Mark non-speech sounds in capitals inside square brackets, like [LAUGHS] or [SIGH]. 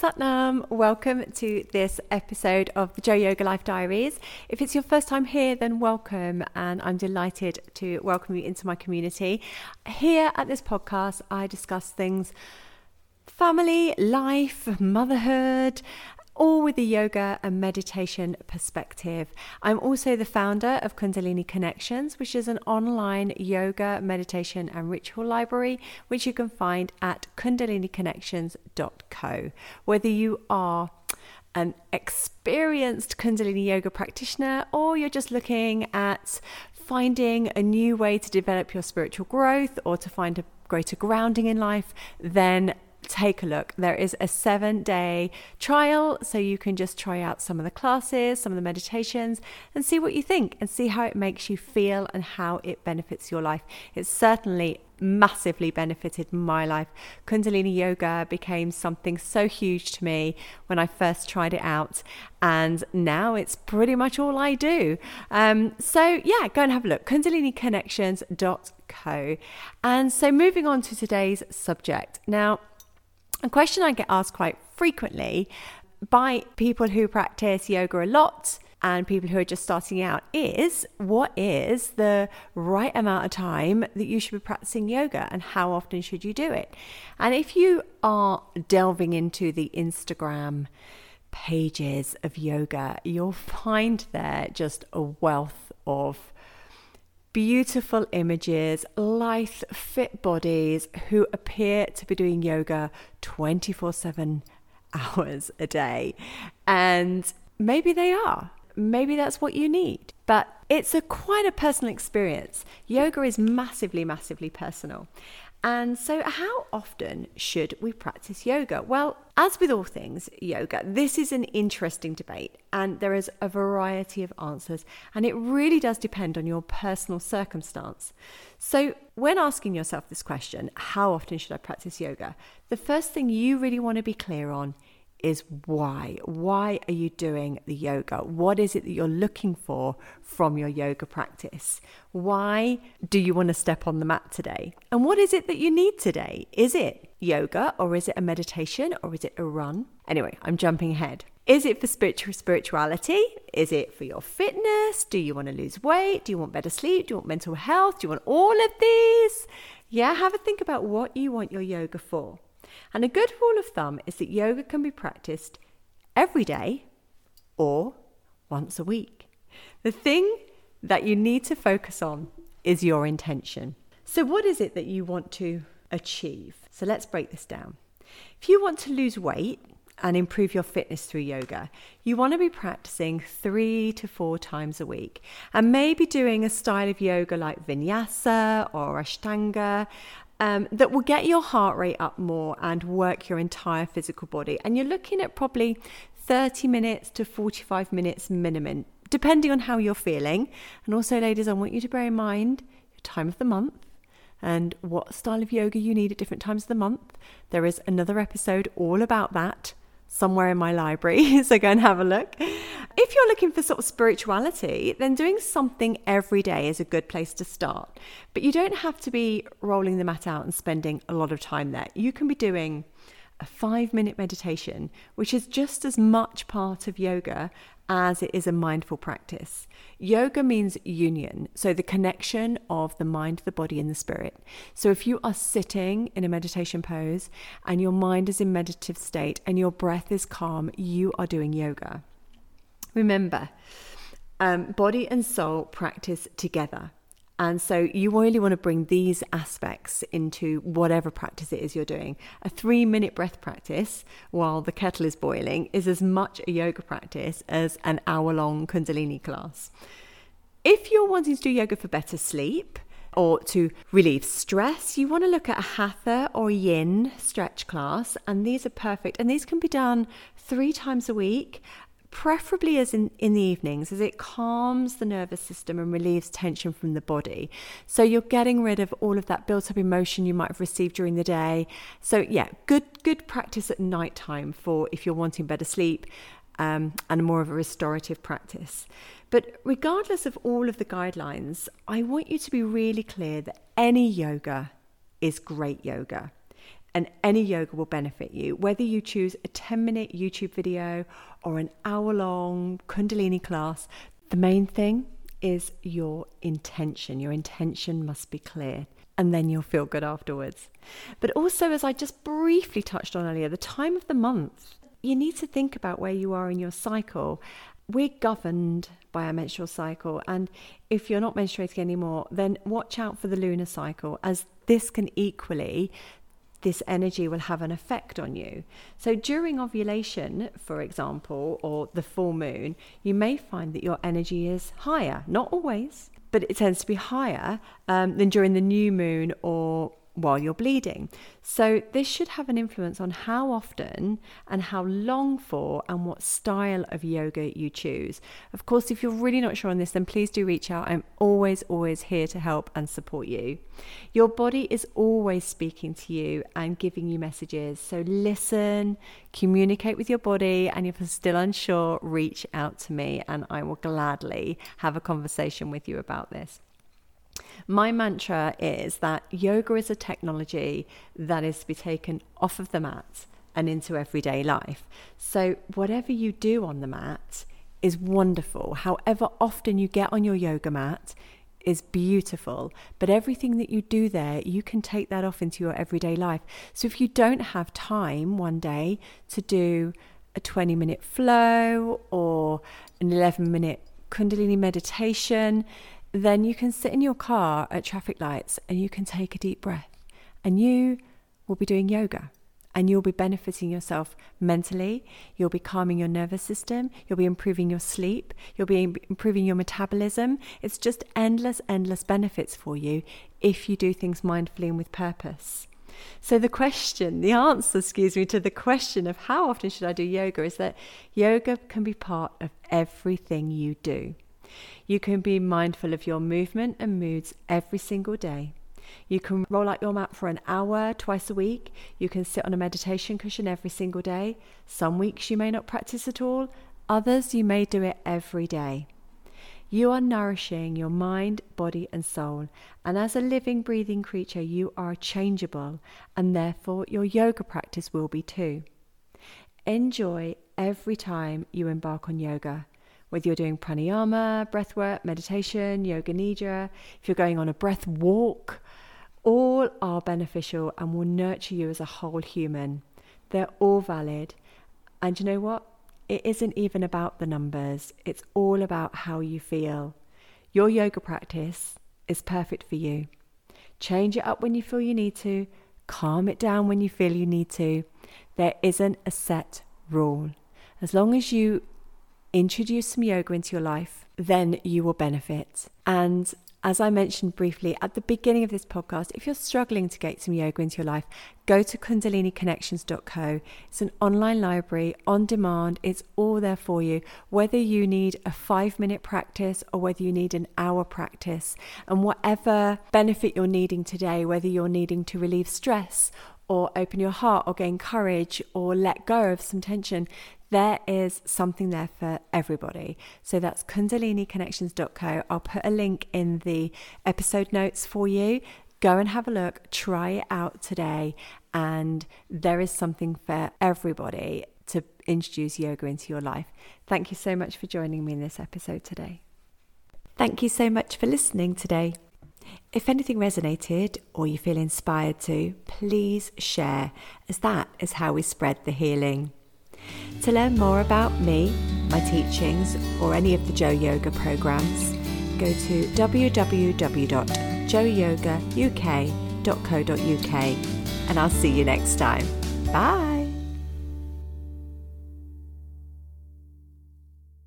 Satnam, welcome to this episode of the Jo Yoga Life Diaries. If it's your first time here, then welcome, and I'm delighted to welcome you into my community. Here at this podcast, I discuss things family, life, motherhood, all with a yoga and meditation perspective. I'm also the founder of Kundalini Connections, which is an online yoga, meditation, and ritual library, which you can find at kundaliniconnections.co. Whether you are an experienced Kundalini yoga practitioner or you're just looking at finding a new way to develop your spiritual growth or to find a greater grounding in life, then take a look. There is a seven day trial, so you can just try out some of the classes, some of the meditations, and see what you think and see how it makes you feel and how it benefits your life. It's certainly massively benefited my life. Kundalini yoga became something so huge to me when I first tried it out, and now it's pretty much all I do. Um, so, yeah, go and have a look. KundaliniConnections.co. And so, moving on to today's subject. Now, a question I get asked quite frequently by people who practice yoga a lot and people who are just starting out is what is the right amount of time that you should be practicing yoga and how often should you do it? And if you are delving into the Instagram pages of yoga, you'll find there just a wealth of beautiful images, lithe, fit bodies who appear to be doing yoga 24 7 hours a day. And maybe they are. Maybe that's what you need. But it's a quite a personal experience. Yoga is massively, massively personal. And so, how often should we practice yoga? Well, as with all things yoga, this is an interesting debate, and there is a variety of answers, and it really does depend on your personal circumstance. So, when asking yourself this question, how often should I practice yoga? The first thing you really want to be clear on is why. Why are you doing the yoga? What is it that you're looking for from your yoga practice? Why do you want to step on the mat today? And what is it that you need today? Is it yoga or is it a meditation or is it a run? Anyway, I'm jumping ahead. Is it for spiritual spirituality? Is it for your fitness? Do you want to lose weight? Do you want better sleep? Do you want mental health? Do you want all of these? Yeah, have a think about what you want your yoga for. And a good rule of thumb is that yoga can be practiced every day or once a week. The thing that you need to focus on is your intention. So, what is it that you want to achieve? So, let's break this down. If you want to lose weight, and improve your fitness through yoga, you want to be practicing three to four times a week and maybe doing a style of yoga like vinyasa or ashtanga um, that will get your heart rate up more and work your entire physical body. And you're looking at probably 30 minutes to 45 minutes minimum, depending on how you're feeling. And also, ladies, I want you to bear in mind your time of the month and what style of yoga you need at different times of the month. There is another episode all about that somewhere in my library, [LAUGHS] so go and have a look. If you're looking for sort of spirituality, then doing something every day is a good place to start. But you don't have to be rolling the mat out and spending a lot of time there. You can be doing a five minute meditation, which is just as much part of yoga as it is a mindful practice. Yoga means union, so the connection of the mind, the body, and the spirit. So if you are sitting in a meditation pose and your mind is in meditative state and your breath is calm, you are doing yoga. Remember, um, body and soul practice together. And so you really want to bring these aspects into whatever practice it is you're doing. A three minute breath practice while the kettle is boiling is as much a yoga practice as an hour long Kundalini class. If you're wanting to do yoga for better sleep, or to relieve stress, you want to look at a hatha or yin stretch class, and these are perfect. And these can be done three times a week preferably as in, in the evenings, as it calms the nervous system and relieves tension from the body. So you're getting rid of all of that built up emotion you might have received during the day. So yeah, good good practice at night time for if you're wanting better sleep um, and more of a restorative practice. But regardless of all of the guidelines, I want you to be really clear that any yoga is great yoga. And any yoga will benefit you. Whether you choose a 10 minute YouTube video or an hour long Kundalini class, the main thing is your intention. Your intention must be clear. And then you'll feel good afterwards. But also, as I just briefly touched on earlier, the time of the month, you need to think about where you are in your cycle. We're governed by our menstrual cycle. And if you're not menstruating anymore, then watch out for the lunar cycle, as this can equally this energy will have an effect on you. So during ovulation, for example, or the full moon, you may find that your energy is higher. Not always, but it tends to be higher um, than during the new moon or while you're bleeding. So, this should have an influence on how often and how long for and what style of yoga you choose. Of course, if you're really not sure on this, then please do reach out. I'm always, always here to help and support you. Your body is always speaking to you and giving you messages. So, listen, communicate with your body, and if you're still unsure, reach out to me and I will gladly have a conversation with you about this. My mantra is that yoga is a technology that is to be taken off of the mat and into everyday life. So, whatever you do on the mat is wonderful. However often you get on your yoga mat is beautiful, but everything that you do there, you can take that off into your everyday life. So, if you don't have time one day to do a 20 minute flow or an 11 minute Kundalini meditation, then you can sit in your car at traffic lights and you can take a deep breath and you will be doing yoga and you'll be benefiting yourself mentally. You'll be calming your nervous system. You'll be improving your sleep. You'll be improving your metabolism. It's just endless, endless benefits for you if you do things mindfully and with purpose. So, the question, the answer, excuse me, to the question of how often should I do yoga is that yoga can be part of everything you do. You can be mindful of your movement and moods every single day. You can roll out your mat for an hour twice a week. You can sit on a meditation cushion every single day. Some weeks you may not practice at all, others you may do it every day. You are nourishing your mind, body, and soul. And as a living, breathing creature, you are changeable, and therefore your yoga practice will be too. Enjoy every time you embark on yoga whether you're doing pranayama, breath work, meditation, yoga nidra, if you're going on a breath walk, all are beneficial and will nurture you as a whole human. They're all valid. And you know what? It isn't even about the numbers, it's all about how you feel. Your yoga practice is perfect for you. Change it up when you feel you need to, calm it down when you feel you need to. There isn't a set rule. As long as you introduce some yoga into your life, then you will benefit. And as I mentioned briefly at the beginning of this podcast, if you're struggling to get some yoga into your life, go to kundaliniconnections.co. It's an online library on demand, it's all there for you, whether you need a five minute practice or whether you need an hour practice. And whatever benefit you're needing today, whether you're needing to relieve stress or open your heart or gain courage or let go of some tension, there is something there for everybody. So that's kundaliniconnections.co. I'll put a link in the episode notes for you. Go and have a look, try it out today, and there is something for everybody to introduce yoga into your life. Thank you so much for joining me in this episode today. Thank you so much for listening today. If anything resonated or you feel inspired to, please share, as that is how we spread the healing. To learn more about me, my teachings, or any of the Jo Yoga programs, go to www.joyogauk.co.uk and I'll see you next time. Bye.